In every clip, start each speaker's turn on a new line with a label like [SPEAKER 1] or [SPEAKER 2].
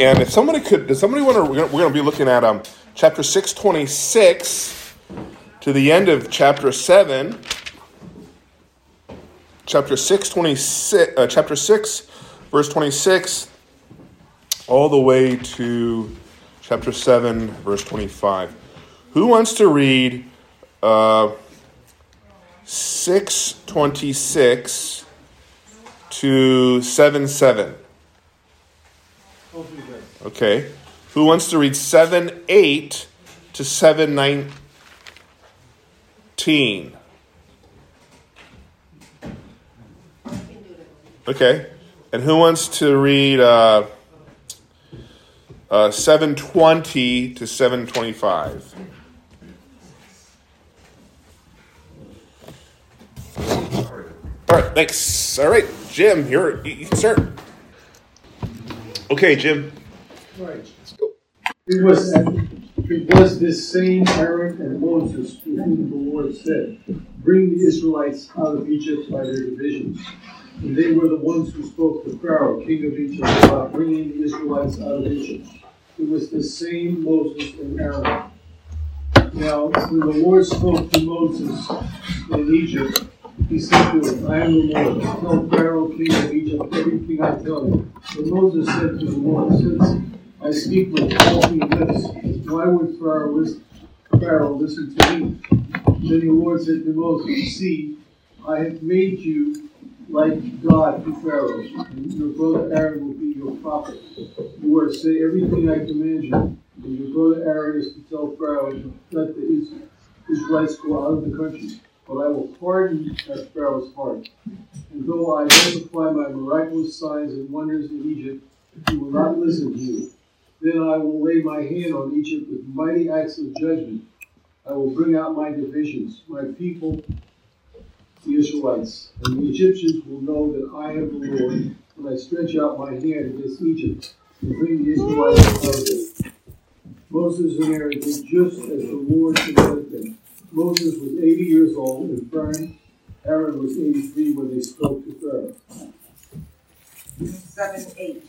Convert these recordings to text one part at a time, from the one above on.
[SPEAKER 1] And if somebody could, does somebody want to? We're going to be looking at um, chapter six twenty six to the end of chapter seven. Chapter six twenty six, uh, chapter six, verse twenty six, all the way to chapter seven, verse twenty five. Who wants to read uh, six twenty six to seven seven? Okay. Who wants to read 7 8 to 7 19? Okay. And who wants to read uh, uh, 720 to 725? All right, thanks. All right, Jim, you're, you can start. Okay, Jim.
[SPEAKER 2] Right. Let's go. It was, it was this same Aaron and Moses to whom the Lord said, Bring the Israelites out of Egypt by their divisions. And they were the ones who spoke to Pharaoh, king of Egypt, about bringing the Israelites out of Egypt. It was the same Moses and Aaron. Now, when the Lord spoke to Moses in Egypt, he said to him, I am the Lord. Tell Pharaoh, king of Egypt, everything I tell you. But Moses said to the Lord, Since I speak with faulty lips, why would Pharaoh listen, Pharaoh listen to me? Then the Lord said to Moses, See, I have made you like God to Pharaoh, and your brother Aaron will be your prophet. You are to say everything I command you, and your brother Aaron is to tell Pharaoh let the Israelites go out of the country but I will harden Pharaoh's heart. And though I multiply my miraculous signs and wonders in Egypt, he will not listen to you. Then I will lay my hand on Egypt with mighty acts of judgment. I will bring out my divisions, my people, the Israelites, and the Egyptians will know that I am the Lord when I stretch out my hand against Egypt and bring the Israelites out of it. Moses and Aaron did just as the Lord commanded them. Moses was 80 years old and Aaron, Aaron was 83 when they spoke to Pharaoh.
[SPEAKER 3] 7 8.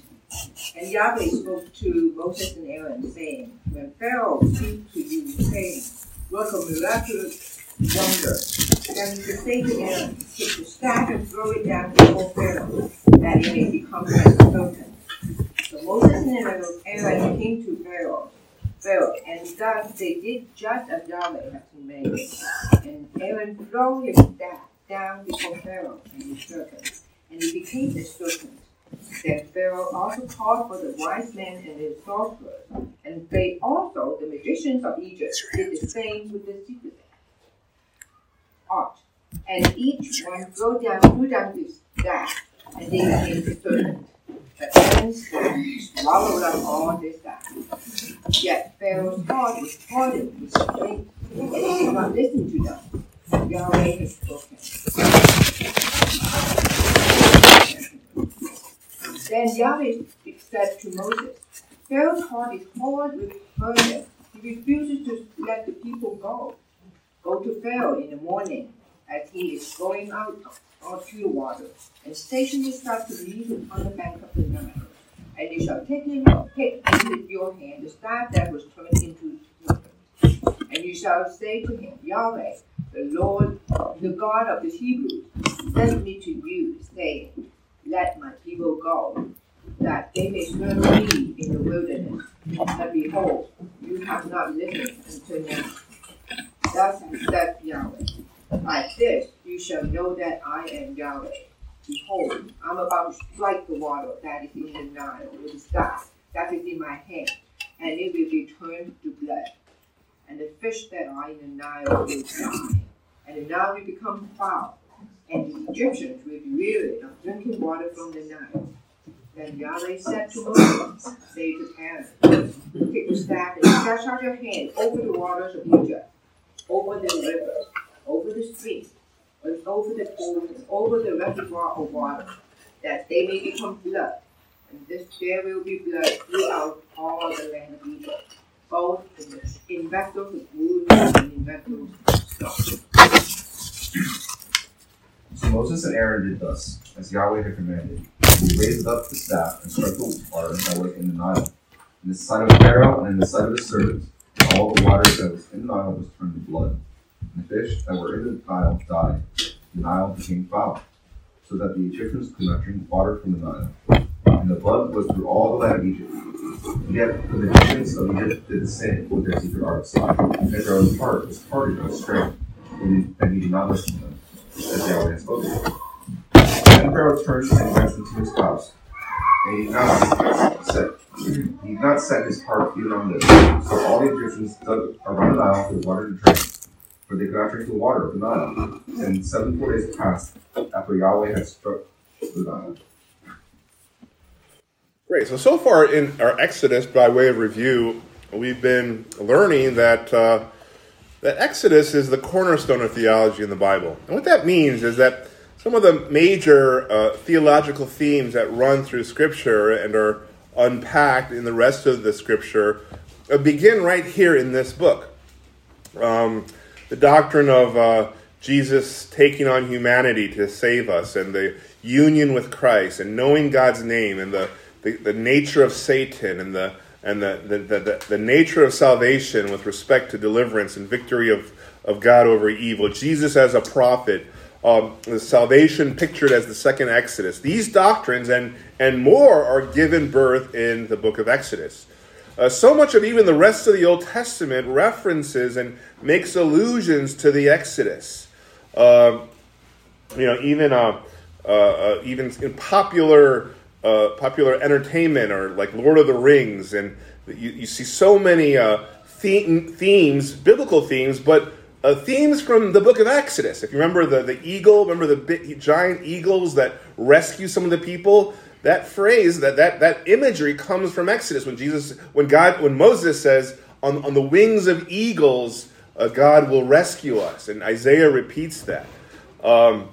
[SPEAKER 3] And Yahweh spoke to Moses and Aaron, saying, When Pharaoh speaks to you, saying, Work a miraculous wonder, then you say to Aaron, Take the staff and throw it down before Pharaoh, that it may become as spoken. So Moses and Aaron came to Pharaoh Pharaoh, and thus they did just as Yahweh had commanded. And Aaron threw his staff down before Pharaoh and his servants, and he became a serpent. Then Pharaoh also called for the wise men and the sorcerers, and they also, the magicians of Egypt, did the same with the secret art. And each one threw down, threw down his staff, and they became the serpent. The heavens swallowed up all this stuff. Yet Pharaoh's heart was hardened and he did not listen to them. Yahweh has spoken. Then Yahweh said to Moses, Pharaoh's heart is hard with burden. He refuses to let the people go. Go to Pharaoh in the morning as he is going out onto the water, and station yourself to meet him on the bank of the Nile. And you shall take him, take your hand the staff that was turned into. And you shall say to him, Yahweh, the Lord, the God of the Hebrews, sent me to you, saying, Let my people go, that they may serve me in the wilderness. But behold, you have not listened until now. Thus said Yahweh. Like this, you shall know that I am Yahweh. Behold, I'm about to strike the water that is in the Nile with staff that is in my hand, and it will be turned to blood. And the fish that are in the Nile will die, and the Nile will become foul, and the Egyptians will be weary of drinking water from the Nile. Then Yahweh said to Moses, Say to Aaron, Take the staff and stretch out your hand over the waters of Egypt, over the rivers, over the streets, and over the and over the reservoir of water, that they may become blood. And this there will be blood throughout all the land of Egypt, both in, the, in vessels of wood and in vessels of.
[SPEAKER 4] So Moses and Aaron did thus, as Yahweh had commanded. he raised up the staff and struck the water that was in the Nile, in the sight of Pharaoh and in the sight of his servants. All the water that was in the Nile was turned to blood. And the fish that were in the Nile died. The Nile became foul, so that the Egyptians could not drink water from the Nile. And the blood was through all the land of Egypt. Yet the magicians of Egypt did the same with their secret arts. And Pharaoh's heart was hardened with strength, and he did not listen to them, as Yahweh had spoken. Then Pharaoh turned and went into his house. And he did not set, he did not set his heart even on this. So all the Egyptians dug around the Nile for water to drink, for they could not drink the water of the Nile. And seven four days passed after Yahweh had struck the Nile.
[SPEAKER 1] Great. So, so far in our Exodus, by way of review, we've been learning that, uh, that Exodus is the cornerstone of theology in the Bible. And what that means is that some of the major uh, theological themes that run through Scripture and are unpacked in the rest of the Scripture uh, begin right here in this book. Um, the doctrine of uh, Jesus taking on humanity to save us, and the union with Christ, and knowing God's name, and the the, the nature of Satan and the and the, the, the, the, nature of salvation with respect to deliverance and victory of, of God over evil. Jesus as a prophet, um, the salvation pictured as the second Exodus. These doctrines and, and more are given birth in the book of Exodus. Uh, so much of even the rest of the Old Testament references and makes allusions to the Exodus. Uh, you know, even uh, uh, uh even in popular uh, popular entertainment or like Lord of the Rings, and you, you see so many theme, themes, biblical themes, but themes from the book of Exodus. If you remember the, the eagle, remember the giant eagles that rescue some of the people? That phrase, that, that, that imagery comes from Exodus when Jesus, when God, when Moses says, on, on the wings of eagles, uh, God will rescue us. And Isaiah repeats that. Um,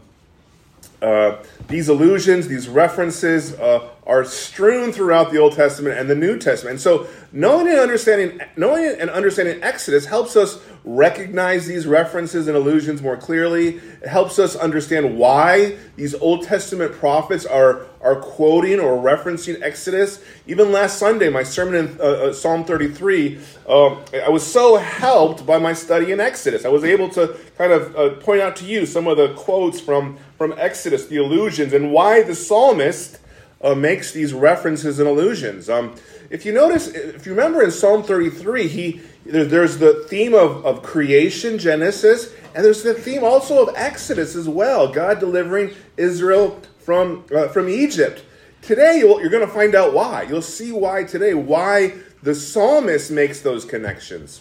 [SPEAKER 1] uh, these allusions, these references uh, are strewn throughout the Old Testament and the New Testament. And so knowing and understanding knowing and understanding Exodus helps us recognize these references and allusions more clearly. It helps us understand why these Old Testament prophets are, are quoting or referencing Exodus. Even last Sunday, my sermon in uh, uh, Psalm 33, um, I was so helped by my study in Exodus. I was able to kind of uh, point out to you some of the quotes from, from Exodus, the allusions, and why the psalmist uh, makes these references and allusions. Um, if you notice, if you remember in Psalm 33, he there's the theme of, of creation, Genesis, and there's the theme also of Exodus as well, God delivering Israel from, uh, from Egypt. Today, you're going to find out why. You'll see why today, why the psalmist makes those connections.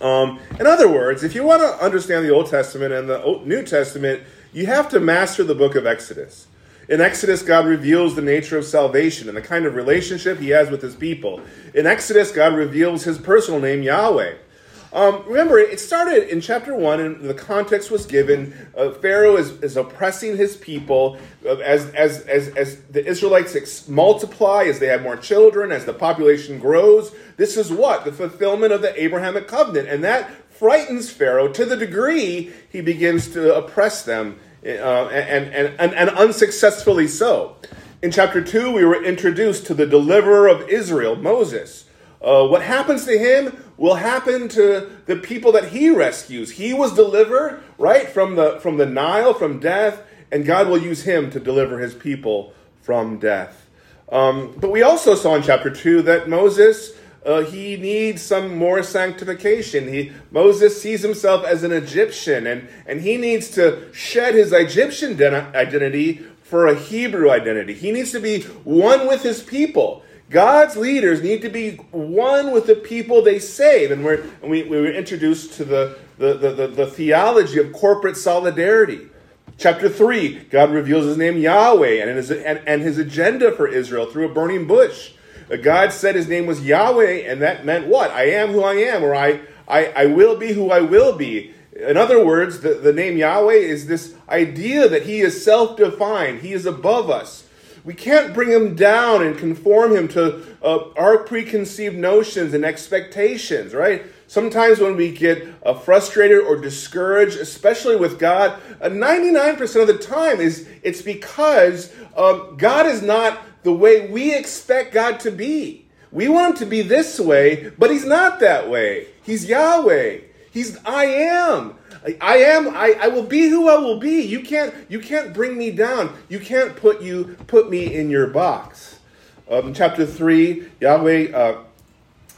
[SPEAKER 1] Um, in other words, if you want to understand the Old Testament and the New Testament, you have to master the book of Exodus. In Exodus, God reveals the nature of salvation and the kind of relationship he has with his people. In Exodus, God reveals his personal name, Yahweh. Um, remember, it started in chapter 1, and the context was given. Uh, Pharaoh is, is oppressing his people uh, as, as, as, as the Israelites ex- multiply, as they have more children, as the population grows. This is what? The fulfillment of the Abrahamic covenant. And that frightens Pharaoh to the degree he begins to oppress them uh, and, and, and, and unsuccessfully so. In chapter 2, we were introduced to the deliverer of Israel, Moses. Uh, what happens to him will happen to the people that he rescues. He was delivered, right, from the, from the Nile, from death, and God will use him to deliver his people from death. Um, but we also saw in chapter 2 that Moses uh, he needs some more sanctification. He, Moses sees himself as an Egyptian, and, and he needs to shed his Egyptian identity for a Hebrew identity. He needs to be one with his people. God's leaders need to be one with the people they save. And, we're, and we, we were introduced to the, the, the, the, the theology of corporate solidarity. Chapter 3, God reveals his name Yahweh and his, and, and his agenda for Israel through a burning bush. God said his name was Yahweh, and that meant what? I am who I am, or I, I, I will be who I will be. In other words, the, the name Yahweh is this idea that he is self defined, he is above us. We can't bring him down and conform him to uh, our preconceived notions and expectations, right? Sometimes when we get uh, frustrated or discouraged, especially with God, uh, 99% of the time is it's because um, God is not the way we expect God to be. We want him to be this way, but he's not that way. He's Yahweh. He's I am. I am I, I will be who I will be. You can't you can't bring me down. You can't put you put me in your box. Um, chapter 3, Yahweh uh,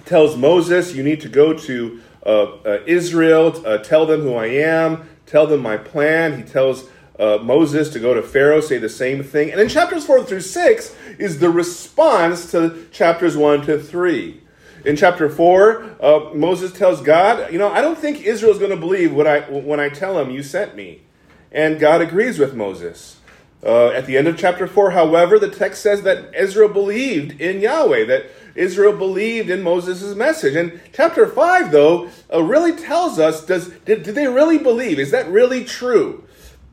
[SPEAKER 1] tells Moses, You need to go to uh, uh, Israel, uh, tell them who I am, tell them my plan. He tells uh, Moses to go to Pharaoh, say the same thing. And in chapters 4 through 6 is the response to chapters 1 to 3. In chapter 4, uh, Moses tells God, You know, I don't think Israel is going to believe what I, when I tell them you sent me. And God agrees with Moses. Uh, at the end of chapter 4, however, the text says that Israel believed in Yahweh, that Israel believed in Moses' message. And chapter 5, though, uh, really tells us does, did, did, they really believe? Is that really true?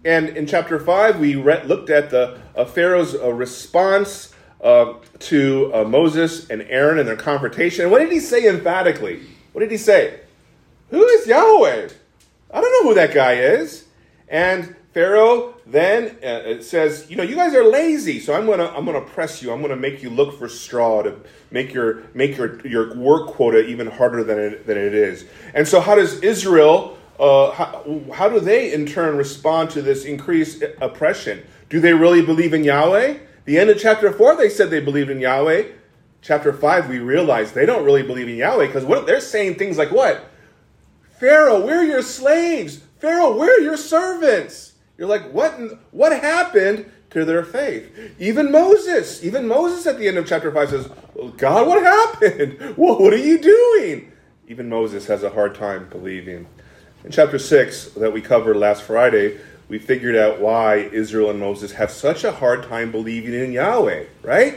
[SPEAKER 1] And in chapter 5, we re- looked at the uh, Pharaoh's uh, response uh, to uh, Moses and Aaron and their confrontation. And what did he say emphatically? What did he say? Who is Yahweh? I don't know who that guy is. And Pharaoh then uh, says, you know, you guys are lazy, so I'm gonna I'm gonna press you. I'm gonna make you look for straw to make your make your your work quota even harder than it than it is. And so, how does Israel? Uh, how, how do they in turn respond to this increased oppression? Do they really believe in Yahweh? The end of chapter four, they said they believed in Yahweh. Chapter five, we realize they don't really believe in Yahweh because what they're saying things like what? Pharaoh, we're your slaves. Pharaoh, we're your servants. You're like, what, what happened to their faith? Even Moses, even Moses at the end of chapter 5 says, God, what happened? Well, what are you doing? Even Moses has a hard time believing. In chapter 6 that we covered last Friday, we figured out why Israel and Moses have such a hard time believing in Yahweh, right?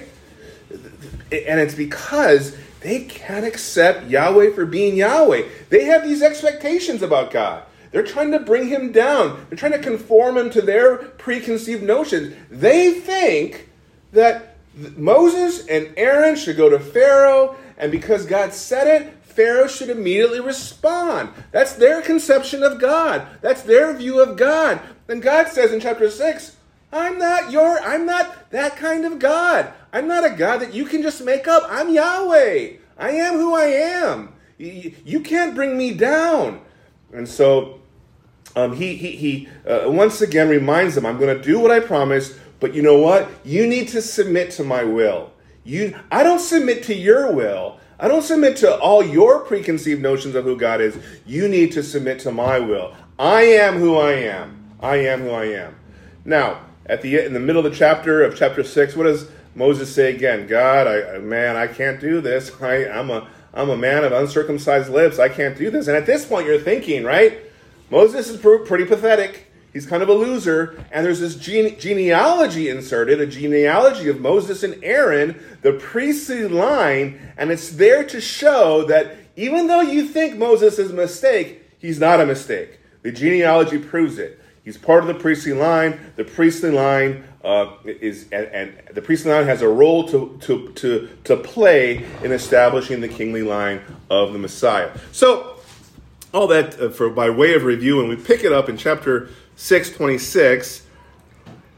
[SPEAKER 1] And it's because they can't accept Yahweh for being Yahweh. They have these expectations about God. They're trying to bring him down. They're trying to conform him to their preconceived notions. They think that Moses and Aaron should go to Pharaoh, and because God said it, Pharaoh should immediately respond. That's their conception of God. That's their view of God. And God says in chapter 6, I'm not your I'm not that kind of God. I'm not a God that you can just make up. I'm Yahweh. I am who I am. You can't bring me down. And so um, he, he, he uh, once again reminds them, I'm going to do what I promised, but you know what? You need to submit to my will. You, I don't submit to your will. I don't submit to all your preconceived notions of who God is. You need to submit to my will. I am who I am. I am who I am. Now, at the in the middle of the chapter of chapter six, what does Moses say again? God, I man, I can't do this. I, I'm a I'm a man of uncircumcised lips. I can't do this. And at this point, you're thinking, right? Moses is pretty pathetic. He's kind of a loser. And there's this gene- genealogy inserted, a genealogy of Moses and Aaron, the priestly line. And it's there to show that even though you think Moses is a mistake, he's not a mistake. The genealogy proves it. He's part of the priestly line. The priestly line uh, is, and, and, the priestly line has a role to, to, to, to play in establishing the kingly line of the Messiah. So, all that uh, for by way of review, and we pick it up in chapter 6, 26.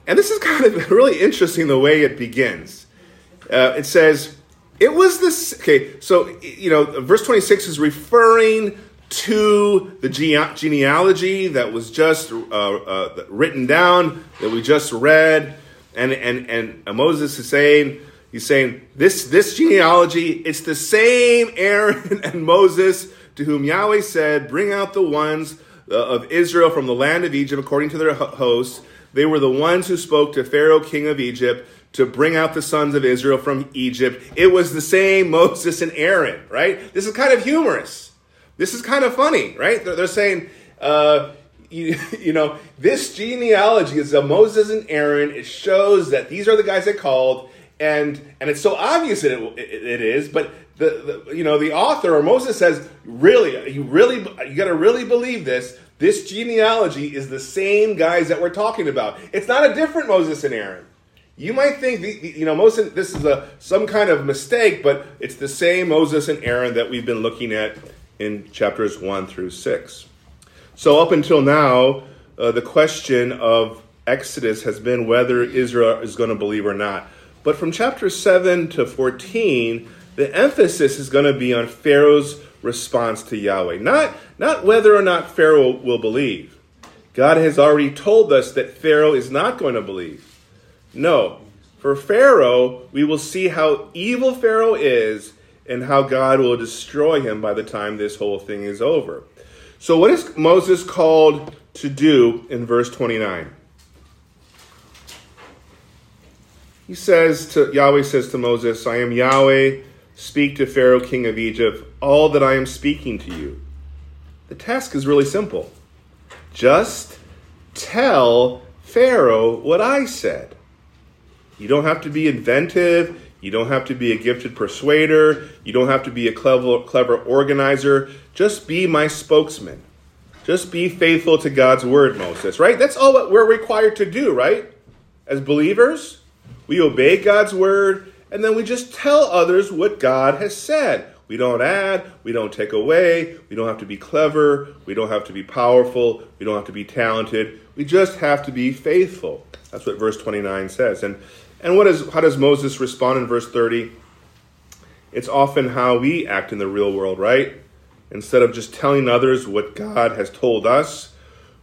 [SPEAKER 1] And this is kind of really interesting the way it begins. Uh, it says, It was this. Okay, so, you know, verse 26 is referring to the gene- genealogy that was just uh, uh, written down, that we just read. And, and, and Moses is saying, He's saying, this, this genealogy, it's the same Aaron and Moses to whom Yahweh said, Bring out the ones of Israel from the land of Egypt according to their hosts. They were the ones who spoke to Pharaoh, king of Egypt, to bring out the sons of Israel from Egypt. It was the same Moses and Aaron, right? This is kind of humorous. This is kind of funny, right? They're, they're saying, uh, you, you, know, this genealogy is of Moses and Aaron. It shows that these are the guys that called, and and it's so obvious that it, it, it is, but the, the, you know the author or Moses says, really, you really you got to really believe this. This genealogy is the same guys that we're talking about. It's not a different Moses and Aaron. You might think the, the, you know Moses this is a some kind of mistake, but it's the same Moses and Aaron that we've been looking at in chapters 1 through 6. So, up until now, uh, the question of Exodus has been whether Israel is going to believe or not. But from chapter 7 to 14, the emphasis is going to be on Pharaoh's response to Yahweh. Not, not whether or not Pharaoh will believe. God has already told us that Pharaoh is not going to believe. No. For Pharaoh, we will see how evil Pharaoh is and how God will destroy him by the time this whole thing is over. So, what is Moses called to do in verse 29? He says to Yahweh says to Moses, I am Yahweh, speak to Pharaoh, king of Egypt, all that I am speaking to you. The task is really simple. Just tell Pharaoh what I said. You don't have to be inventive. You don't have to be a gifted persuader. You don't have to be a clever, clever organizer. Just be my spokesman. Just be faithful to God's word, Moses, right? That's all that we're required to do, right? As believers, we obey God's word and then we just tell others what God has said. We don't add, we don't take away, we don't have to be clever, we don't have to be powerful, we don't have to be talented. We just have to be faithful. That's what verse 29 says. And and what is how does Moses respond in verse 30? It's often how we act in the real world, right? Instead of just telling others what God has told us,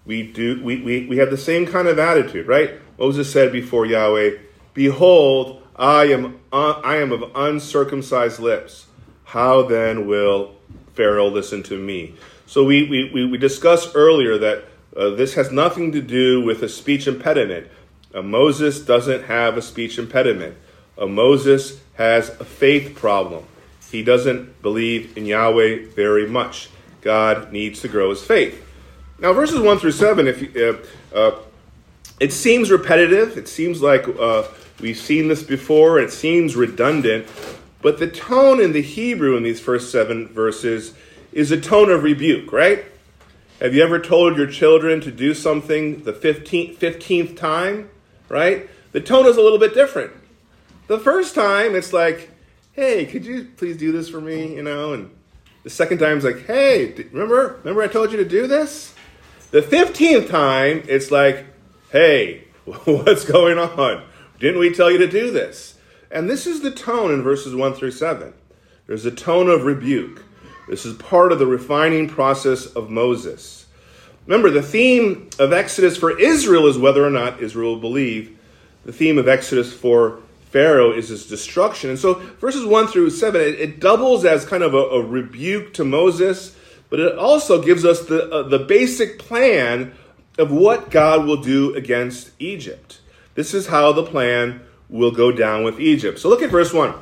[SPEAKER 1] we do we, we, we have the same kind of attitude, right? Moses said before Yahweh, Behold, I am I am of uncircumcised lips. How then will Pharaoh listen to me? So we, we, we discussed earlier that uh, this has nothing to do with a speech impediment. Uh, Moses doesn't have a speech impediment. Uh, Moses has a faith problem. He doesn't believe in Yahweh very much. God needs to grow his faith. Now, verses 1 through 7, if you, uh, uh, it seems repetitive. It seems like uh, we've seen this before. It seems redundant. But the tone in the Hebrew in these first seven verses is a tone of rebuke, right? Have you ever told your children to do something the 15th, 15th time, right? The tone is a little bit different. The first time, it's like, hey, could you please do this for me, you know? And the second time, it's like, hey, remember, remember I told you to do this? The 15th time, it's like, hey, what's going on? Didn't we tell you to do this? And this is the tone in verses 1 through 7. There's a tone of rebuke. This is part of the refining process of Moses. Remember, the theme of Exodus for Israel is whether or not Israel will believe. The theme of Exodus for Pharaoh is his destruction. And so, verses 1 through 7, it, it doubles as kind of a, a, rebuke to Moses, but it also gives us the, uh, the basic plan of what God will do against Egypt. This is how the plan will go down with Egypt. So look at verse 1.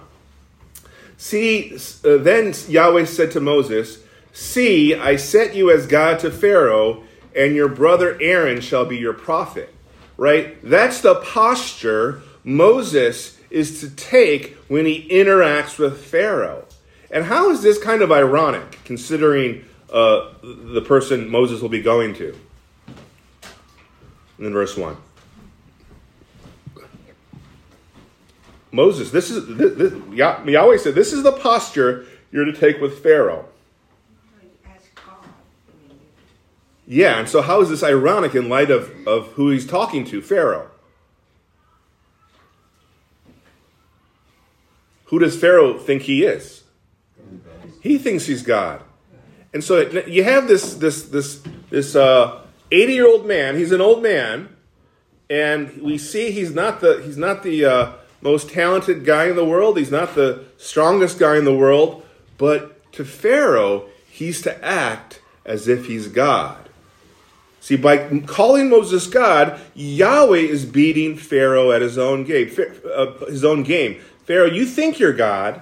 [SPEAKER 1] See, uh, then Yahweh said to Moses, See, I set you as God to Pharaoh, and your brother Aaron shall be your prophet. Right? That's the posture Moses is to take when he interacts with Pharaoh. And how is this kind of ironic, considering uh, the person Moses will be going to? In verse 1. Moses, this is this, this, Yahweh said, this is the posture you're to take with Pharaoh. Yeah, and so how is this ironic in light of, of who he's talking to, Pharaoh? Who does Pharaoh think he is? He thinks he's God. And so you have this this this this uh, 80 year old man. He's an old man, and we see he's not the he's not the uh, most talented guy in the world. He's not the strongest guy in the world. But to Pharaoh, he's to act as if he's God. See, by calling Moses God, Yahweh is beating Pharaoh at his own game. Uh, his own game. Pharaoh, you think you're God.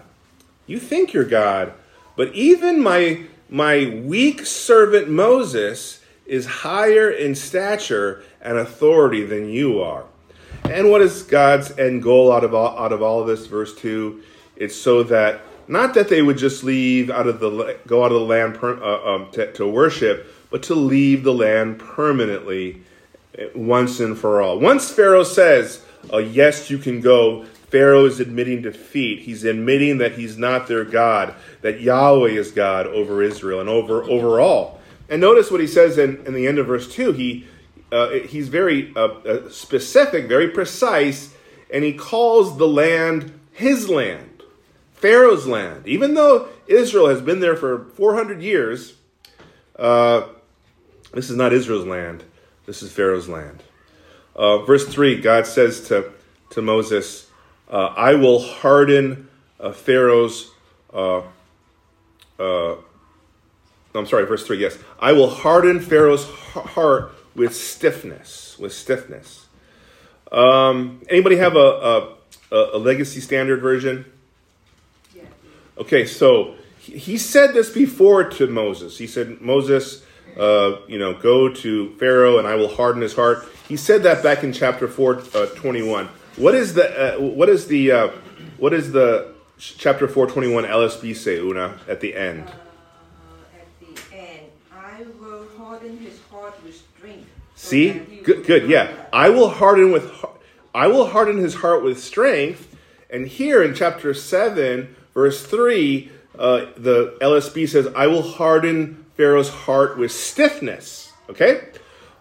[SPEAKER 1] You think you're God. But even my, my weak servant Moses is higher in stature and authority than you are. And what is God's end goal out of all, out of all of this? Verse two, it's so that not that they would just leave out of the go out of the land per, uh, um, to, to worship, but to leave the land permanently, uh, once and for all. Once Pharaoh says, uh, "Yes, you can go," Pharaoh is admitting defeat. He's admitting that he's not their God, that Yahweh is God over Israel and over overall. And notice what he says in, in the end of verse 2. He, uh, he's very uh, uh, specific, very precise, and he calls the land his land, Pharaoh's land. Even though Israel has been there for 400 years, uh, this is not Israel's land, this is Pharaoh's land. Uh, verse 3, God says to, to Moses, uh, I will harden Pharaoh's. I'm sorry, verse 3, yes. I will harden Pharaoh's heart with stiffness. With stiffness. Um, anybody have a, a, a legacy standard version? Okay, so he, said this before to Moses. He said, Moses, uh, you know, go to Pharaoh and I will harden his heart. He said that back in chapter 4, uh, 21. What is the, uh, what is the, uh, what is the chapter 421 LSB say, Una, at the end?
[SPEAKER 3] Uh, at the end, I will harden his heart with strength. so
[SPEAKER 1] See? Good, good, yeah. I will harden with, I will harden his heart with strength. And here in chapter 7, verse 3, uh, the LSB says, I will harden Pharaoh's heart with stiffness. Okay?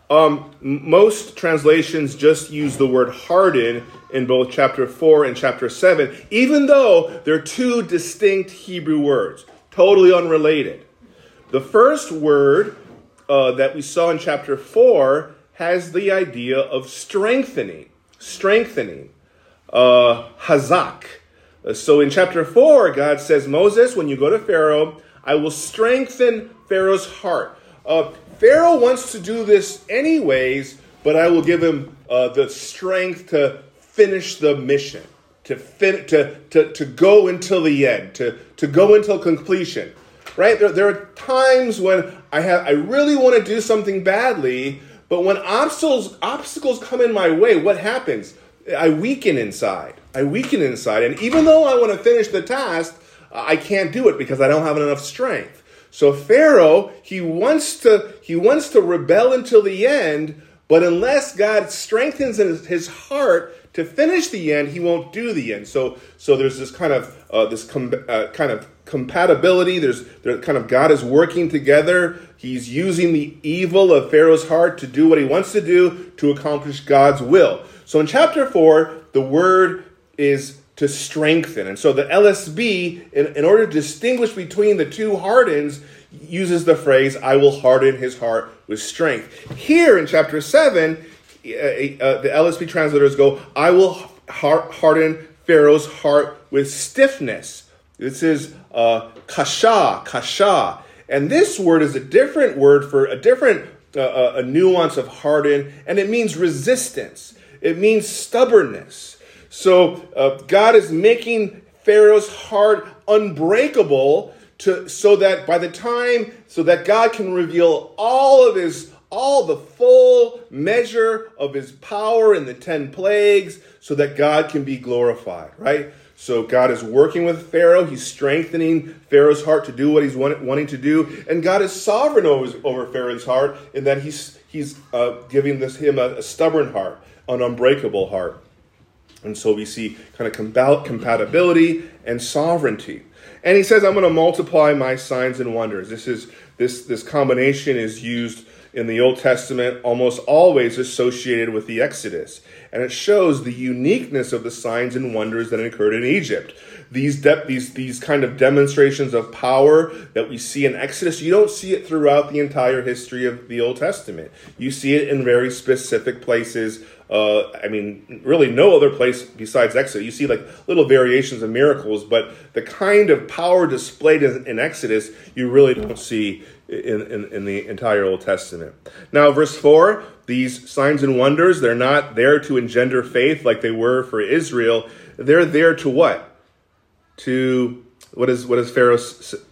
[SPEAKER 1] Um, most translations just use the word harden in both chapter 4 and chapter 7, even though they're two distinct Hebrew words, totally unrelated. The first word uh, that we saw in chapter 4 has the idea of strengthening, strengthening, uh, hazak. Uh, So in chapter 4, God says, Moses, when you go to Pharaoh, I will strengthen Pharaoh's heart. Uh, Pharaoh wants to do this anyways, but I will give him uh, the strength to finish the mission, to, fin- to, to, to go until the end, to, to go until completion. Right? There, there are times when I have I really want to do something badly, but when obstacles obstacles come in my way, what happens? I weaken inside. I weaken inside. And even though I want to finish the task, I can't do it because I don't have enough strength. So Pharaoh, he wants to he wants to rebel until the end, but unless God strengthens his, heart to finish the end, he won't do the end. So so there's this kind of uh, this com- uh, kind of compatibility. There's there kind of God is working together. He's using the evil of Pharaoh's heart to do what he wants to do to accomplish God's will. So in chapter four, the word is to strengthen. And so the LSB, in, in order to distinguish between the two hardens, uses the phrase, I will harden his heart with strength. Here in chapter 7, uh, uh, the LSB translators go, I will har- harden Pharaoh's heart with stiffness. This is uh, kasha, kasha. And this word is a different word for a different uh, uh, a nuance of harden, and it means resistance. It means stubbornness. So uh, God is making Pharaoh's heart unbreakable to so that by the time so that God can reveal all of his all the full measure of his power in the 10 plagues so that God can be glorified, right? So God is working with Pharaoh. He's strengthening Pharaoh's heart to do what he's want- wanting to do, and God is sovereign over, over Pharaoh's heart in that he's he's uh, giving this him a, a stubborn heart, an unbreakable heart. And so we see kind of compa- compatibility and sovereignty. And he says, I'm going to multiply my signs and wonders. This is this this combination is used in the Old Testament almost always associated with the Exodus. And it shows the uniqueness of the signs and wonders that occurred in Egypt. These de- these these kind of demonstrations of power that we see in Exodus, you don't see it throughout the entire history of the Old Testament. You see it in very specific places uh, I mean, really no other place besides Exodus. You see like little variations of miracles, but the kind of power displayed in, in Exodus, you really don't see in, in, in the entire Old Testament. Now, verse 4 these signs and wonders, they're not there to engender faith like they were for Israel. They're there to what? To what is what does Pharaoh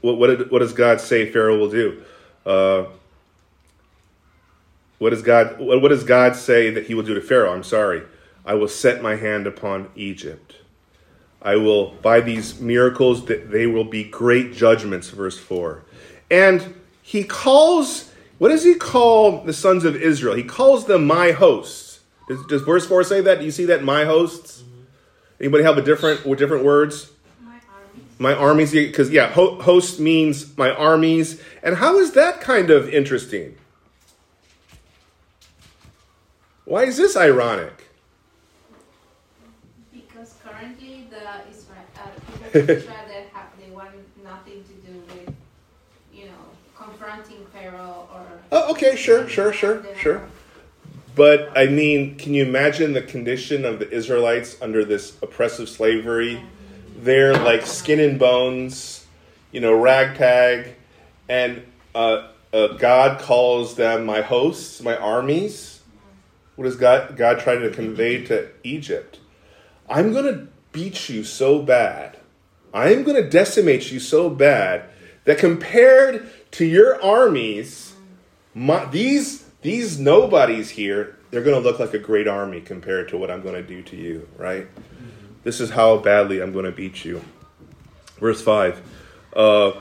[SPEAKER 1] what what, did, what does God say Pharaoh will do? Uh, what does God what, what does God say that he will do to Pharaoh? I'm sorry. I will set my hand upon Egypt. I will by these miracles that they will be great judgments verse 4. And he calls what does he call the sons of Israel? He calls them my hosts. Does, does verse 4 say that? Do you see that my hosts? Anybody have a different with different words?
[SPEAKER 5] My armies.
[SPEAKER 1] My armies, because yeah, ho- host means my armies. And how is that kind of interesting? Why is this ironic?
[SPEAKER 5] Because currently the Israel uh, people of Israel they have they want nothing to do with you know confronting Pharaoh or.
[SPEAKER 1] Oh, okay, sure, sure, sure, sure. But I mean, can you imagine the condition of the Israelites under this oppressive slavery? They're like skin and bones, you know, ragtag, and uh, uh, God calls them my hosts, my armies. What is God, God trying to convey to Egypt? I'm going to beat you so bad. I'm going to decimate you so bad that compared to your armies, my, these these nobodies here, they're going to look like a great army compared to what I'm going to do to you, right? This is how badly I'm going to beat you. Verse 5. Uh,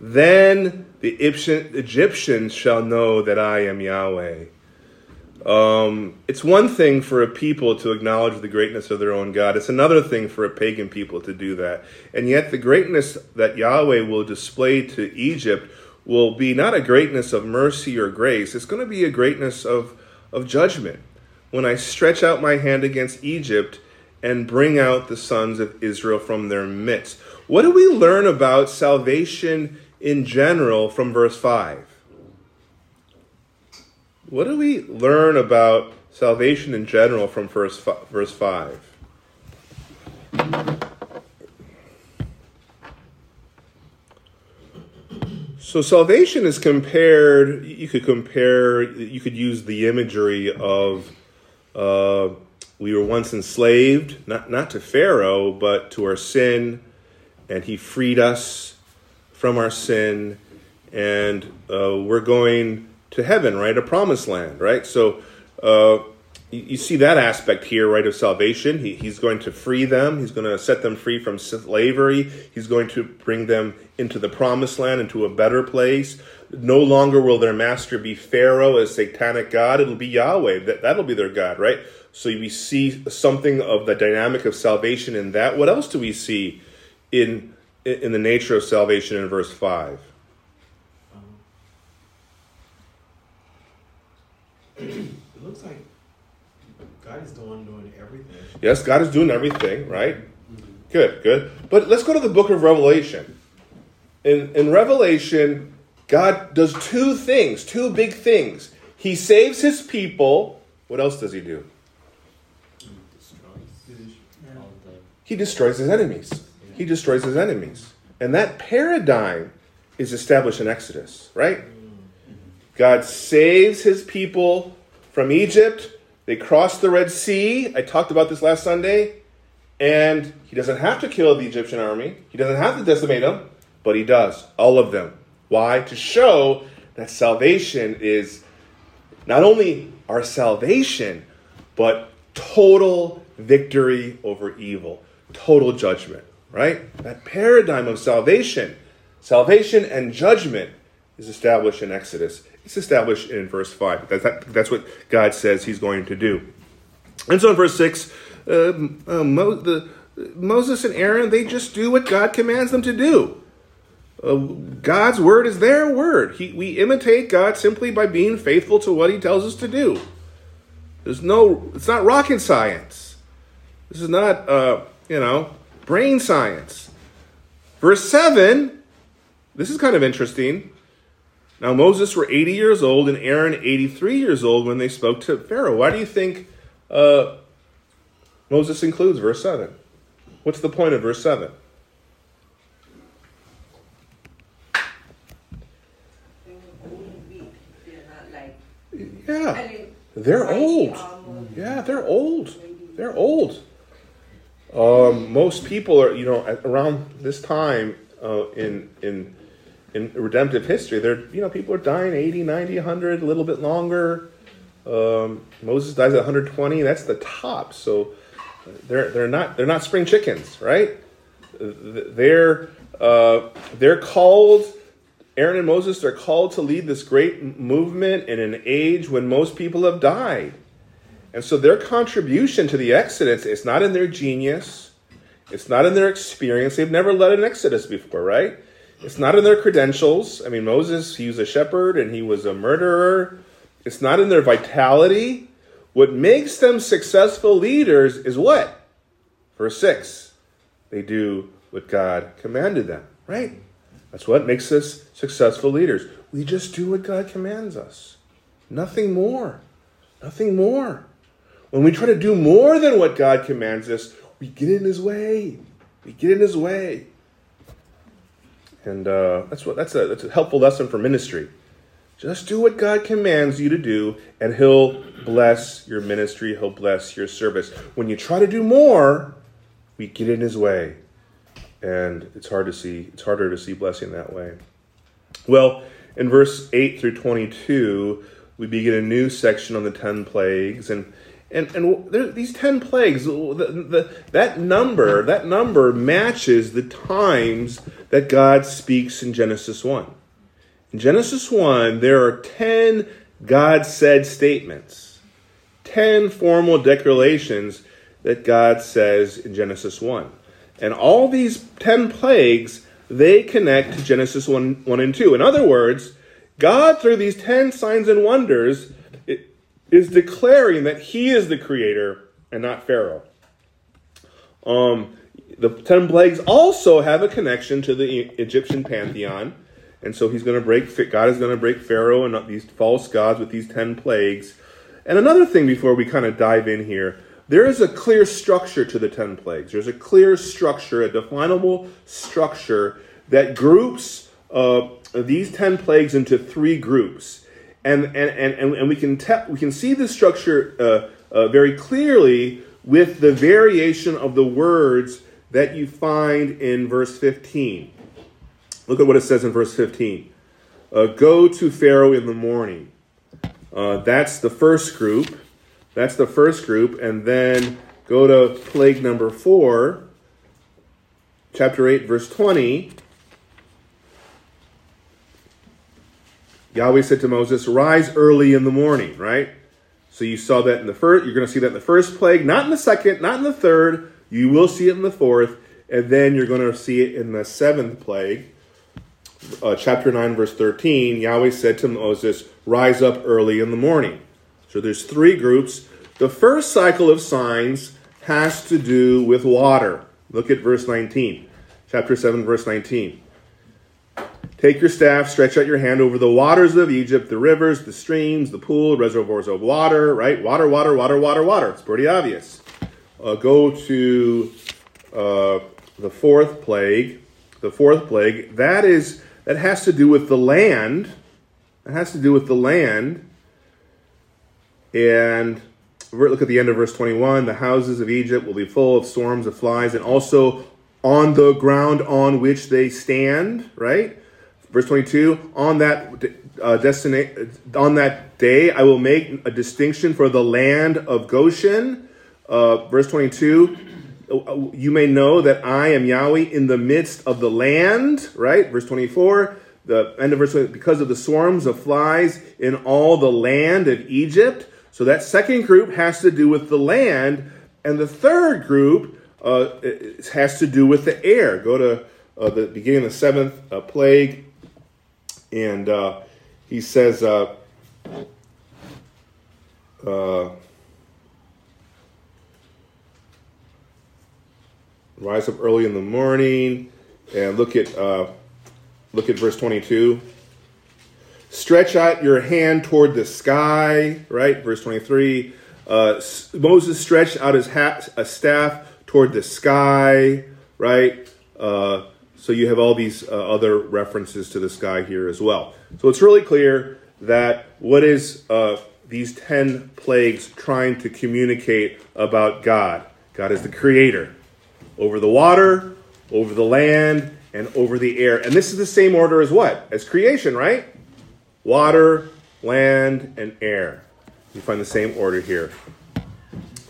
[SPEAKER 1] then the Egyptian, Egyptians shall know that I am Yahweh. Um, it's one thing for a people to acknowledge the greatness of their own God. It's another thing for a pagan people to do that. And yet, the greatness that Yahweh will display to Egypt will be not a greatness of mercy or grace, it's going to be a greatness of, of judgment. When I stretch out my hand against Egypt and bring out the sons of Israel from their midst. What do we learn about salvation in general from verse 5? What do we learn about salvation in general from verse fi- verse 5? So salvation is compared. You could compare. You could use the imagery of uh, we were once enslaved, not not to Pharaoh, but to our sin, and He freed us from our sin, and uh, we're going to heaven, right? A promised land, right? So uh, you, see that aspect here, right, of salvation. He, he's going to free them. He's going to set them free from slavery. He's going to bring them into the promised land, into a better place. No longer will their master be Pharaoh, a satanic god. It'll be Yahweh. That, that'll be their God, right? So we see something of the dynamic of salvation in that. What else do we see in in the nature of salvation in verse 5?
[SPEAKER 6] It looks like God is the one doing everything.
[SPEAKER 1] Yes, God is doing everything, right? Good, good. But let's go to the book of Revelation. In, in Revelation, God does two things, two big things. He saves his people. What else does he do? He destroys his enemies. He destroys his enemies. And that paradigm is established in Exodus, right? Mm. God saves his people from Egypt. They cross the Red Sea. I talked about this last Sunday. And he doesn't have to kill the Egyptian army, he doesn't have to decimate them, but he does. All of them. Why? To show that salvation is not only our salvation, but total victory over evil, total judgment, right? That paradigm of salvation, salvation and judgment is established in Exodus. It's established in verse 5. That's, that, that's what God says he's going to do. And so in verse 6, uh, uh, Mo, the, Moses and Aaron, they just do what God commands them to do. Uh, God's word is their word. He, we imitate God simply by being faithful to what he tells us to do. There's no, it's not rocket science. This is not, uh, you know, brain science. Verse 7, this is kind of interesting. Now, Moses were 80 years old and Aaron 83 years old when they spoke to Pharaoh. Why do you think uh, Moses includes verse 7? What's the point of verse 7?
[SPEAKER 3] They're old and weak. They're not like.
[SPEAKER 1] Yeah, they're old. Yeah, they're old. They're old. Um, most people are, you know, around this time uh, in in in redemptive history, they're, you know, people are dying 80, 90, 100, a little bit longer. Um, Moses dies at 120. That's the top. So they're they're not they're not spring chickens, right? They're uh, they're called. Aaron and Moses They're called to lead this great movement in an age when most people have died. And so their contribution to the Exodus is not in their genius, It's not in their experience. They've never led an exodus before, right? It's not in their credentials. I mean, Moses, he was a shepherd and he was a murderer. It's not in their vitality. What makes them successful leaders is what? Verse 6 they do what God commanded them, right? That's what makes us successful leaders. We just do what God commands us. Nothing more. Nothing more. When we try to do more than what God commands us, we get in His way. We get in His way. And uh, that's what that's a that's a helpful lesson for ministry. Just do what God commands you to do, and He'll bless your ministry. He'll bless your service. When you try to do more, we get in His way, and it's hard to see. It's harder to see blessing that way. Well, in verse eight through twenty-two, we begin a new section on the ten plagues, and and and there, these ten plagues, the, the, that number, that number matches the times that God speaks in Genesis one. In Genesis one, there are ten God said statements, ten formal declarations that God says in Genesis one, and all these ten plagues they connect to Genesis one, one and two. In other words, God through these ten signs and wonders is declaring that he is the creator and not Pharaoh. Um, the ten plagues also have a connection to the Egyptian pantheon, and so he's going to break. God is going to break Pharaoh and these false gods with these ten plagues. And another thing before we kind of dive in here, there is a clear structure to the ten plagues. There's a clear structure, a definable structure that groups uh, these ten plagues into three groups and and and, and we can we can see the structure uh, uh, very clearly with the variation of the words that you find in verse 15. Look at what it says in verse 15. Uh, go to Pharaoh in the morning. Uh, that's the first group. That's the first group, and then go to plague number four, chapter 8, verse 20. Yahweh said to Moses, Rise early in the morning, right? So you saw that in the first, you're going to see that in the first plague, not in the second, not in the third. You will see it in the fourth, and then you're going to see it in the seventh plague. Uh, chapter 9, verse 13, Yahweh said to Moses, Rise up early in the morning. So there's three groups. The first cycle of signs has to do with water. Look at verse 19, chapter 7, verse 19. Take your staff, stretch out your hand over the waters of Egypt, the rivers, the streams, the pool, reservoirs of water, right? Water, water, water, water, water. It's pretty obvious. Uh, go to uh, the fourth plague. The fourth plague, that is, that has to do with the land. That has to do with the land. And look at the end of verse 21. The houses of Egypt will be full of swarms of flies, and also on the ground on which they stand, right? Verse 22, on that uh, on that day I will make a distinction for the land of Goshen. Uh, verse 22, you may know that I am Yahweh in the midst of the land, right? Verse 24, the end of verse 20, because of the swarms of flies in all the land of Egypt. So that second group has to do with the land, and the third group uh, has to do with the air. Go to uh, the beginning of the seventh uh, plague, and uh, he says, uh, uh, rise up early in the morning and look at uh, look at verse 22 stretch out your hand toward the sky right? Verse 23 uh, moses stretched out his hat, a staff toward the sky right? Uh, so you have all these uh, other references to the sky here as well. So it's really clear that what is uh, these 10 plagues trying to communicate about God? God is the creator over the water, over the land, and over the air. And this is the same order as what? As creation, right? Water, land, and air. You find the same order here.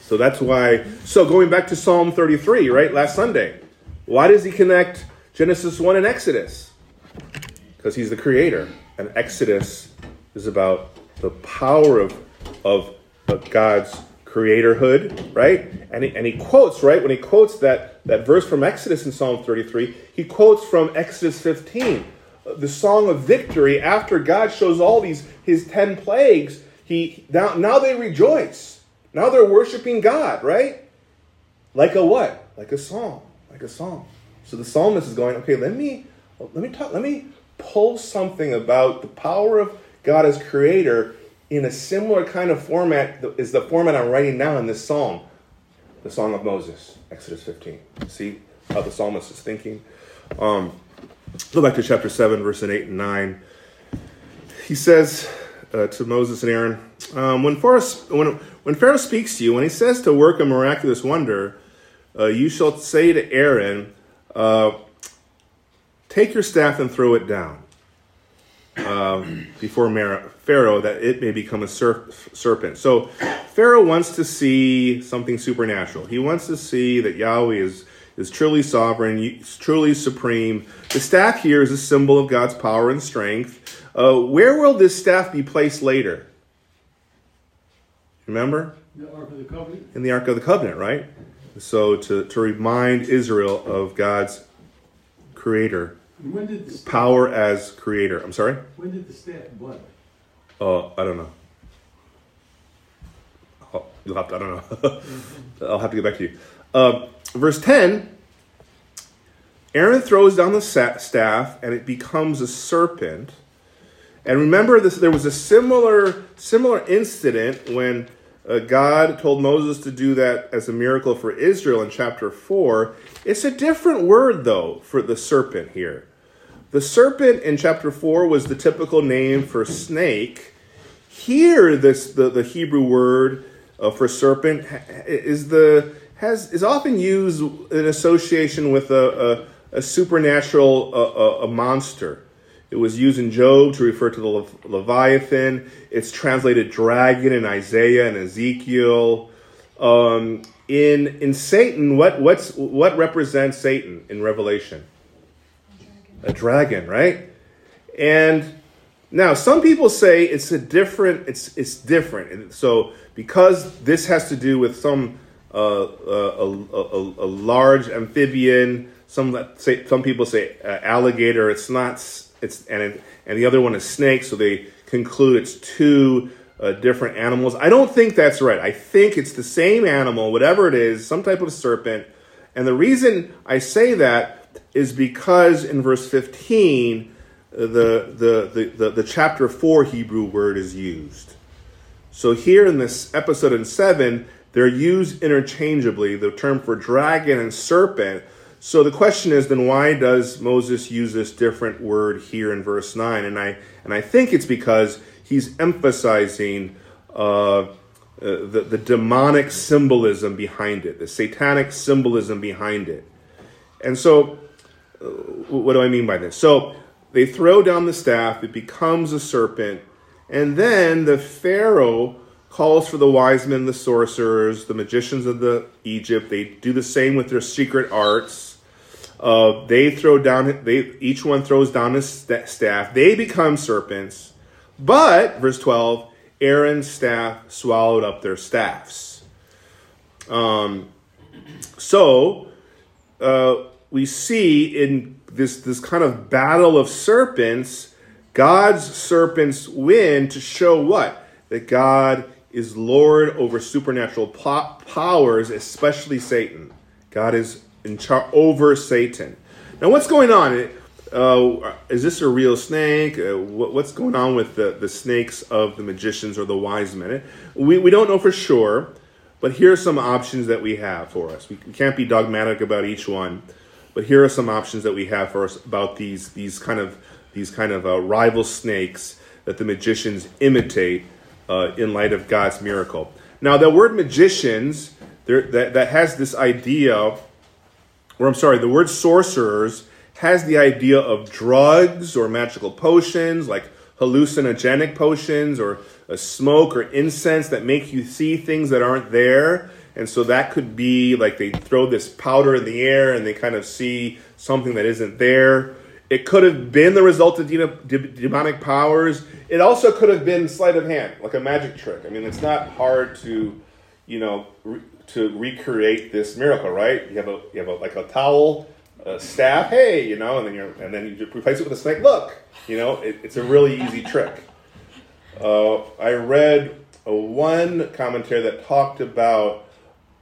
[SPEAKER 1] So that's why. So going back to Psalm 33, right? Last Sunday. Why does he connect Genesis 1 and Exodus, because he's the creator. And Exodus is about the power of, of, of God's creatorhood, right? And he, and he quotes, right? When he quotes that that verse from Exodus in Psalm 33, he quotes from Exodus 15, uh, the song of victory after God shows all these his 10 plagues. He now now they rejoice. Now they're worshiping God, right? Like a what? Like a song, like a song. So the psalmist is going, okay, let me let me talk, let me pull something about the power of God as creator in a similar kind of format is the format I'm writing now in this psalm, the Song of Moses, Exodus 15. See how the psalmist is thinking. Um, go back to chapter 7, verse 8 and 9. He says uh, to Moses and Aaron, um, when, Pharaoh, when, when Pharaoh speaks to you, when he says to work a miraculous wonder, uh, you shall say to Aaron, uh, Take your staff and throw it down uh, before Pharaoh that it may become a serpent. So Pharaoh wants to see something supernatural. He wants to see that Yahweh is, is truly sovereign, truly supreme. The staff here is a symbol of God's power and strength. Uh, where will this staff be placed later? Remember?
[SPEAKER 2] The Ark of the Covenant.
[SPEAKER 1] In the Ark of the Covenant, right? So to, to remind Israel of God's creator
[SPEAKER 2] when did the staff,
[SPEAKER 1] power as creator. I'm sorry?
[SPEAKER 2] When did the staff bud?
[SPEAKER 1] Oh, I don't know. Oh, you'll have to, I don't know. I'll have to get back to you. Uh, verse 10 Aaron throws down the staff and it becomes a serpent. And remember this there was a similar similar incident when uh, God told Moses to do that as a miracle for Israel in chapter 4. It's a different word though for the serpent here. The serpent in chapter 4 was the typical name for snake. Here, this the, the Hebrew word uh, for serpent is the has is often used in association with a, a, a supernatural a, a, monster. It was used in Job to refer to the Le- Leviathan. It's translated dragon in Isaiah and Ezekiel. Um, in in Satan, what what's what represents Satan in Revelation? a dragon, right? And now some people say it's a different. It's it's different. So because this has to do with some uh, uh a, a, a, large amphibian, some say some people say uh, alligator. It's not. It's and it, and the other one is snake. So they conclude it's two uh, different animals. I don't think that's right. I think it's the same animal, whatever it is, some type of serpent. And the reason I say that is because in verse 15, the, the, the, the, the chapter 4 Hebrew word is used. So here in this episode in 7, they're used interchangeably, the term for dragon and serpent. So the question is then why does Moses use this different word here in verse 9? And I, and I think it's because he's emphasizing uh, uh, the, the demonic symbolism behind it, the satanic symbolism behind it. And so what do I mean by this? So they throw down the staff, it becomes a serpent, and then the Pharaoh calls for the wise men, the sorcerers, the magicians of the Egypt. They do the same with their secret arts. Uh, they throw down. They each one throws down his staff. They become serpents. But verse twelve, Aaron's staff swallowed up their staffs. Um, so uh, we see in this, this kind of battle of serpents, God's serpents win to show what? That God is Lord over supernatural po- powers, especially Satan. God is in charge over Satan. Now, what's going on? Uh, is this a real snake? Uh, what, what's going on with the, the snakes of the magicians or the wise men? We, we don't know for sure, but here are some options that we have for us. We can't be dogmatic about each one. But here are some options that we have for us about these these kind of these kind of uh, rival snakes that the magicians imitate uh, in light of God's miracle. Now, the word magicians there, that that has this idea, or I'm sorry, the word sorcerers has the idea of drugs or magical potions, like hallucinogenic potions or a smoke or incense that make you see things that aren't there. And so that could be like they throw this powder in the air and they kind of see something that isn't there. It could have been the result of demonic powers. It also could have been sleight of hand, like a magic trick. I mean, it's not hard to, you know, to recreate this miracle, right? You have a you have a, like a towel, a staff, hey, you know, and then you and then you replace it with a snake. Look, you know, it, it's a really easy trick. Uh, I read a one commentary that talked about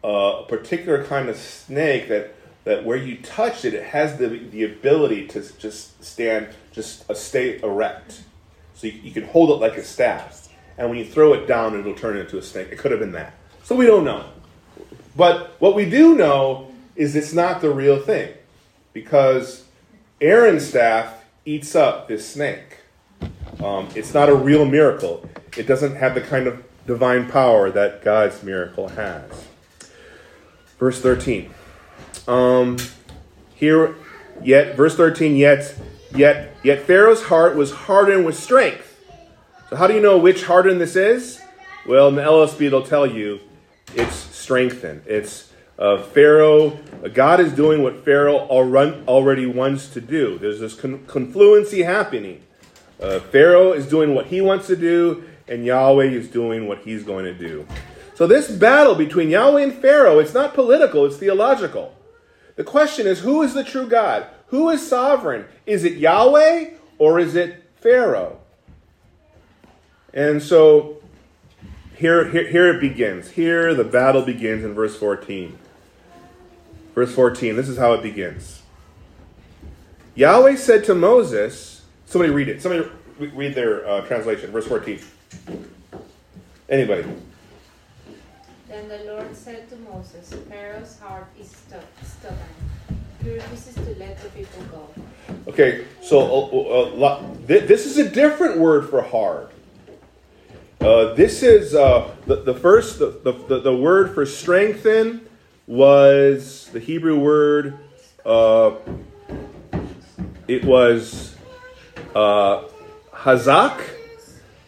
[SPEAKER 1] uh, a particular kind of snake that that where you touch it, it has the the ability to just stand, just uh, stay erect. So you, you can hold it like a staff, and when you throw it down, it'll turn into a snake. It could have been that. So we don't know. But what we do know is it's not the real thing, because Aaron's staff eats up this snake. Um, it's not a real miracle. It doesn't have the kind of divine power that God's miracle has. Verse 13. Um, here, yet, verse 13, yet, yet, yet Pharaoh's heart was hardened with strength. So, how do you know which hardened this is? Well, in the LSB, it'll tell you it's strengthened. It's uh, Pharaoh, God is doing what Pharaoh already wants to do. There's this con- confluency happening. Uh, Pharaoh is doing what he wants to do, and Yahweh is doing what he's going to do. So, this battle between Yahweh and Pharaoh, it's not political, it's theological. The question is who is the true God? Who is sovereign? Is it Yahweh or is it Pharaoh? And so here, here, here it begins. Here the battle begins in verse 14. Verse 14, this is how it begins. Yahweh said to Moses, somebody read it. Somebody read their uh, translation. Verse 14. Anybody?
[SPEAKER 5] Then the Lord said to Moses, Pharaoh's heart is stubborn. He refuses to let the people go.
[SPEAKER 1] Okay, so uh, uh, this is a different word for hard. Uh, this is uh, the, the first, the, the, the word for strengthen was the Hebrew word, uh, it was uh, hazak.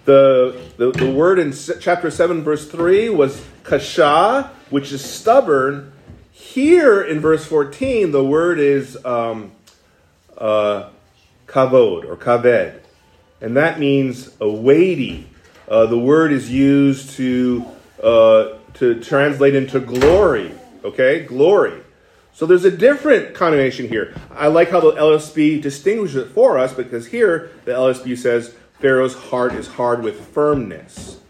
[SPEAKER 1] The, the, the word in chapter 7, verse 3 was kasha, which is stubborn. Here in verse 14, the word is um, uh, kavod or kaved, and that means a weighty. Uh, the word is used to uh, to translate into glory. Okay, glory. So there's a different connotation here. I like how the LSB distinguishes it for us because here the LSB says Pharaoh's heart is hard with firmness.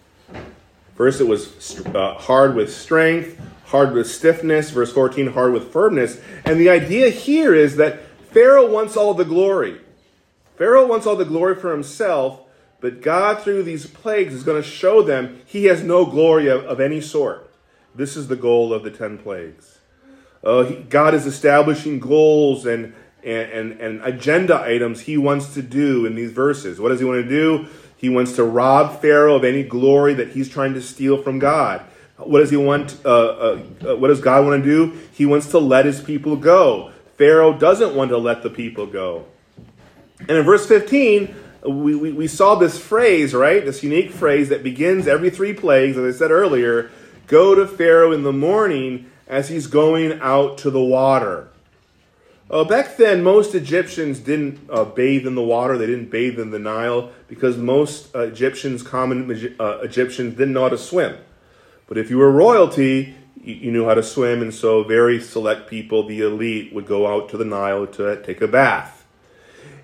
[SPEAKER 1] First, it was uh, hard with strength, hard with stiffness. Verse 14, hard with firmness. And the idea here is that Pharaoh wants all the glory. Pharaoh wants all the glory for himself, but God, through these plagues, is going to show them he has no glory of, of any sort. This is the goal of the 10 plagues. Uh, he, God is establishing goals and, and, and, and agenda items he wants to do in these verses. What does he want to do? He wants to rob Pharaoh of any glory that he's trying to steal from God. What does he want? Uh, uh, uh, what does God want to do? He wants to let his people go. Pharaoh doesn't want to let the people go. And in verse 15, we, we, we saw this phrase, right? This unique phrase that begins every three plagues, as I said earlier go to Pharaoh in the morning as he's going out to the water. Uh, back then, most Egyptians didn't uh, bathe in the water. They didn't bathe in the Nile because most uh, Egyptians, common uh, Egyptians, didn't know how to swim. But if you were royalty, you, you, knew how to swim, and so very select people, the elite, would go out to the Nile to take a bath.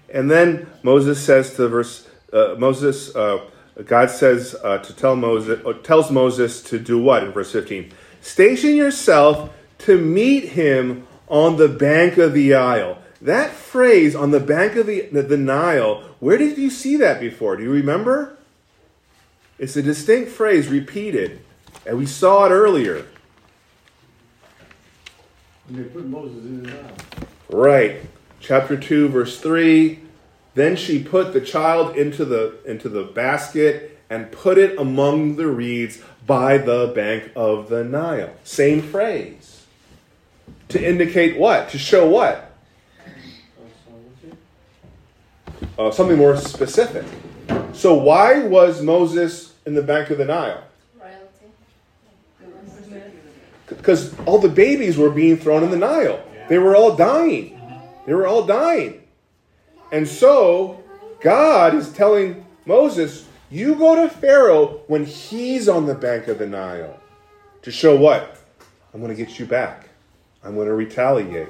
[SPEAKER 1] And then Moses says to verse uh, Moses, uh, God says to tell Moses, tells Moses to do what in verse fifteen? Station yourself to meet him on the bank of the Nile. That phrase, on the bank of the, the, the Nile, where did you see that before? Do you remember? It's a distinct phrase repeated, and we saw it earlier.
[SPEAKER 2] And they put Moses in the Nile.
[SPEAKER 1] Right. Chapter 2, verse 3. Then she put the child into the, into the basket and put it among the reeds by the bank of the Nile. Same phrase. To indicate what? To show what? Uh, something more specific. So, why was Moses in the bank of the Nile? Because all the babies were being thrown in the Nile. They were all dying. They were all dying. And so, God is telling Moses, you go to Pharaoh when he's on the bank of the Nile. To show what? I'm going to get you back. I'm going to retaliate.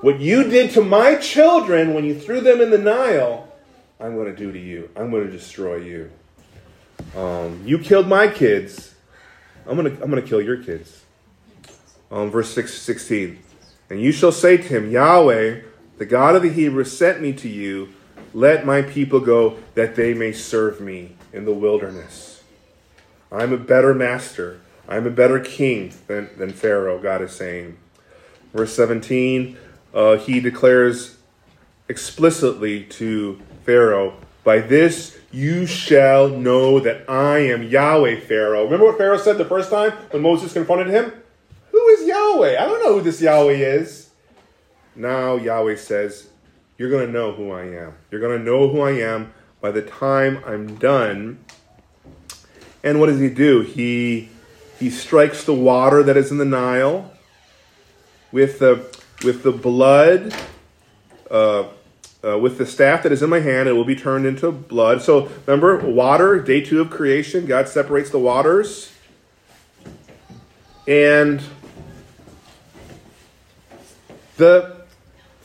[SPEAKER 1] What you did to my children when you threw them in the Nile, I'm going to do to you. I'm going to destroy you. Um, you killed my kids. I'm going to I'm going to kill your kids. Um, verse 6, 16. And you shall say to him, Yahweh, the God of the Hebrews, sent me to you. Let my people go that they may serve me in the wilderness. I'm a better master. I'm a better king than, than Pharaoh, God is saying. Verse 17, uh, he declares explicitly to Pharaoh, By this you shall know that I am Yahweh, Pharaoh. Remember what Pharaoh said the first time when Moses confronted him? Who is Yahweh? I don't know who this Yahweh is. Now Yahweh says, You're going to know who I am. You're going to know who I am by the time I'm done. And what does he do? He he strikes the water that is in the Nile with the with the blood, uh, uh, with the staff that is in my hand. It will be turned into blood. So remember, water. Day two of creation. God separates the waters, and the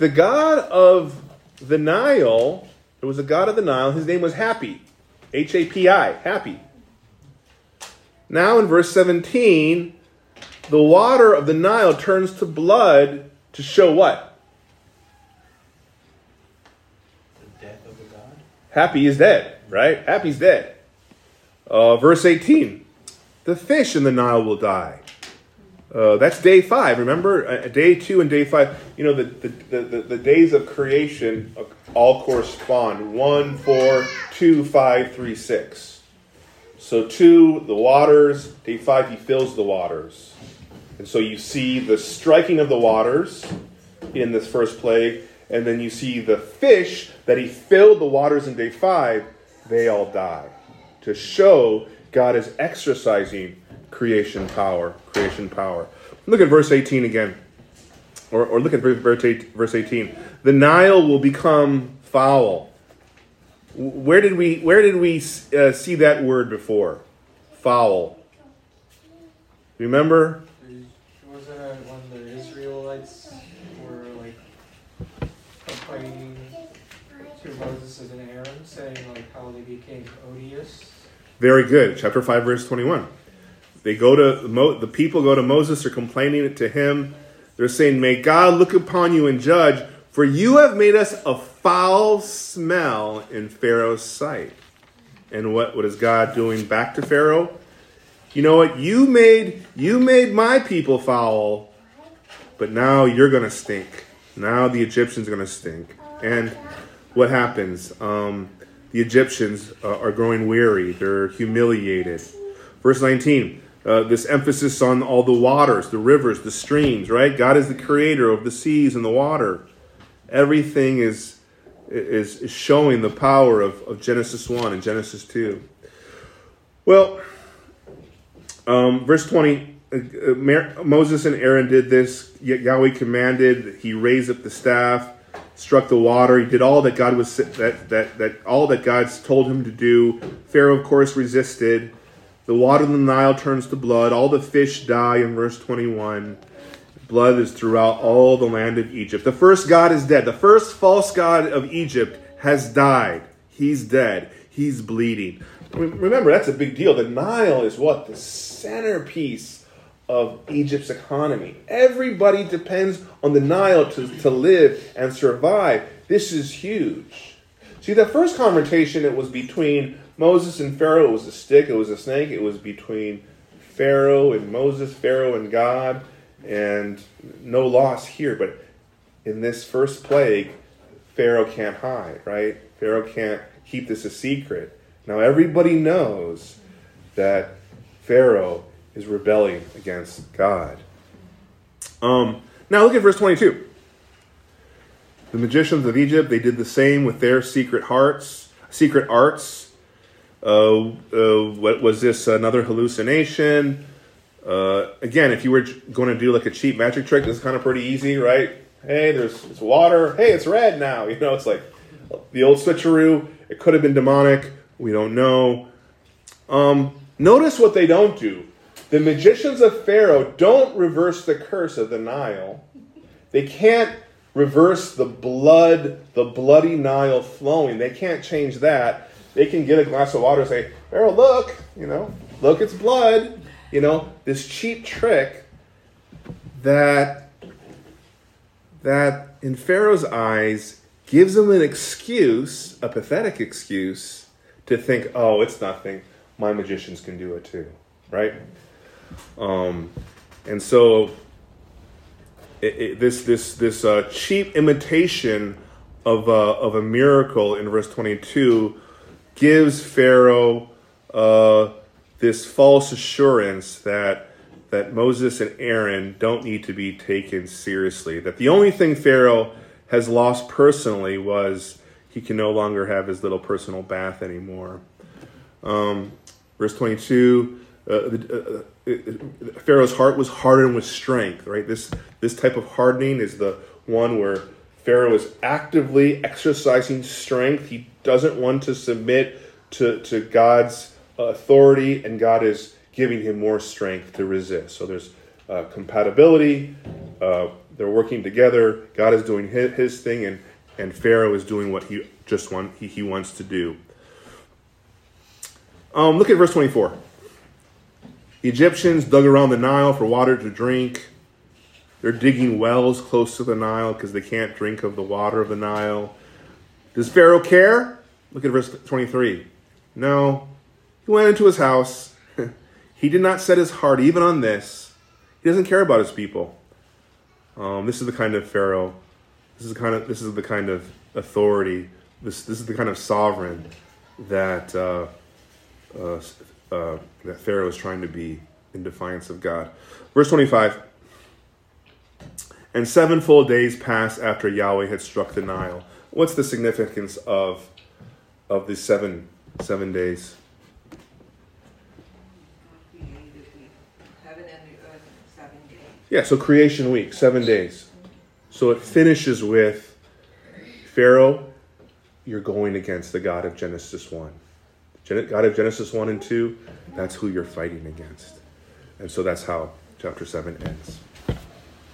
[SPEAKER 1] the god of the Nile. There was a god of the Nile. His name was Hapi, H A P I, Hapi. Now in verse 17, the water of the Nile turns to blood to show what?
[SPEAKER 6] The death of the god.
[SPEAKER 1] Hapi is dead, right? Hapi's dead. Uh, verse 18, the fish in the Nile will die. Uh, that's day five. Remember, uh, day two and day five. You know, the, the, the, the days of creation all correspond one, four, two, five, three, six. So, two, the waters. Day five, he fills the waters. And so you see the striking of the waters in this first plague, and then you see the fish that he filled the waters in day five, they all die. To show God is exercising creation power. Creation power. Look at verse 18 again. Or, or look at verse 18. The Nile will become foul. Where did we where did we uh, see that word before? Foul. Remember?
[SPEAKER 7] Was that when the Israelites were like complaining to Moses and Aaron, saying like how they became odious?
[SPEAKER 1] Very good. Chapter five, verse twenty-one. They go to the people go to Moses. They're complaining to him. They're saying, "May God look upon you and judge, for you have made us a foul smell in Pharaoh's sight." And what, what is God doing back to Pharaoh? You know what? You made you made my people foul, but now you're gonna stink. Now the Egyptians are gonna stink. And what happens? Um, the Egyptians uh, are growing weary. They're humiliated. Verse 19. Uh, this emphasis on all the waters, the rivers, the streams, right? God is the creator of the seas and the water. Everything is, is, showing the power of, of Genesis 1 and Genesis 2. Well, um, verse 20 uh, uh, Moses and Aaron did this. Yahweh commanded, he raised up the staff, struck the water. He did all that God was that that that all that God's told him to do. Pharaoh, of course, resisted. The water in the Nile turns to blood. All the fish die in verse 21. Blood is throughout all the land of Egypt. The first God is dead. The first false God of Egypt has died. He's dead. He's bleeding. Remember, that's a big deal. The Nile is what? The centerpiece of Egypt's economy. Everybody depends on the Nile to, to live and survive. This is huge. See, the first confrontation, it was between Moses and Pharaoh, it was a stick, it was a snake, it was between Pharaoh and Moses, Pharaoh and God, and no loss here. But in this first plague, Pharaoh can't hide, right? Pharaoh can't keep this a secret. Now everybody knows that Pharaoh is rebelling against God. Um, now look at verse 22. The magicians of Egypt, they did the same with their secret hearts, secret arts. Uh, uh, what was this? Another hallucination? Uh, again, if you were going to do like a cheap magic trick, this is kind of pretty easy, right? Hey, there's it's water. Hey, it's red now. You know, it's like the old switcheroo. It could have been demonic. We don't know. Um, notice what they don't do. the magicians of Pharaoh don't reverse the curse of the Nile. They can't reverse the blood, the bloody Nile flowing. They can't change that. They can get a glass of water and say, Pharaoh, look, you know, look, it's blood. You know, this cheap trick that that in Pharaoh's eyes gives him an excuse, a pathetic excuse, to think, oh, it's nothing. My magicians can do it too, right? Um, and so it, it, this this this uh, cheap imitation of a, of a miracle in verse 22 gives Pharaoh uh, this false assurance that that Moses and Aaron don't need to be taken seriously. That the only thing Pharaoh has lost personally was he can no longer have his little personal bath anymore. Um, verse 22 uh, uh, uh, Pharaoh's heart was hardened with strength, right? This, this type of hardening is the one where Pharaoh is actively exercising strength. He doesn't want to submit to, to God's authority, and God is giving him more strength to resist. So there's uh, compatibility. Uh, they're working together. God is doing his, his, thing, and, and Pharaoh is doing what he just want, he, he wants to do. Um, look at verse 24. The Egyptians dug around the Nile for water to drink. They're digging wells close to the Nile because they can't drink of the water of the Nile. Does Pharaoh care? Look at verse 23. No. He went into his house. he did not set his heart even on this. He doesn't care about his people. Um, this is the kind of Pharaoh. This is the kind of this is the kind of authority. This this is the kind of sovereign that uh, uh, uh, that Pharaoh is trying to be in defiance of God. Verse 25. And seven full days passed after Yahweh had struck the Nile. What's the significance of of these seven seven days? Yeah, so creation week, seven days. So it finishes with Pharaoh, you're going against the God of Genesis 1. God of Genesis 1 and 2, that's who you're fighting against. And so that's how chapter 7 ends.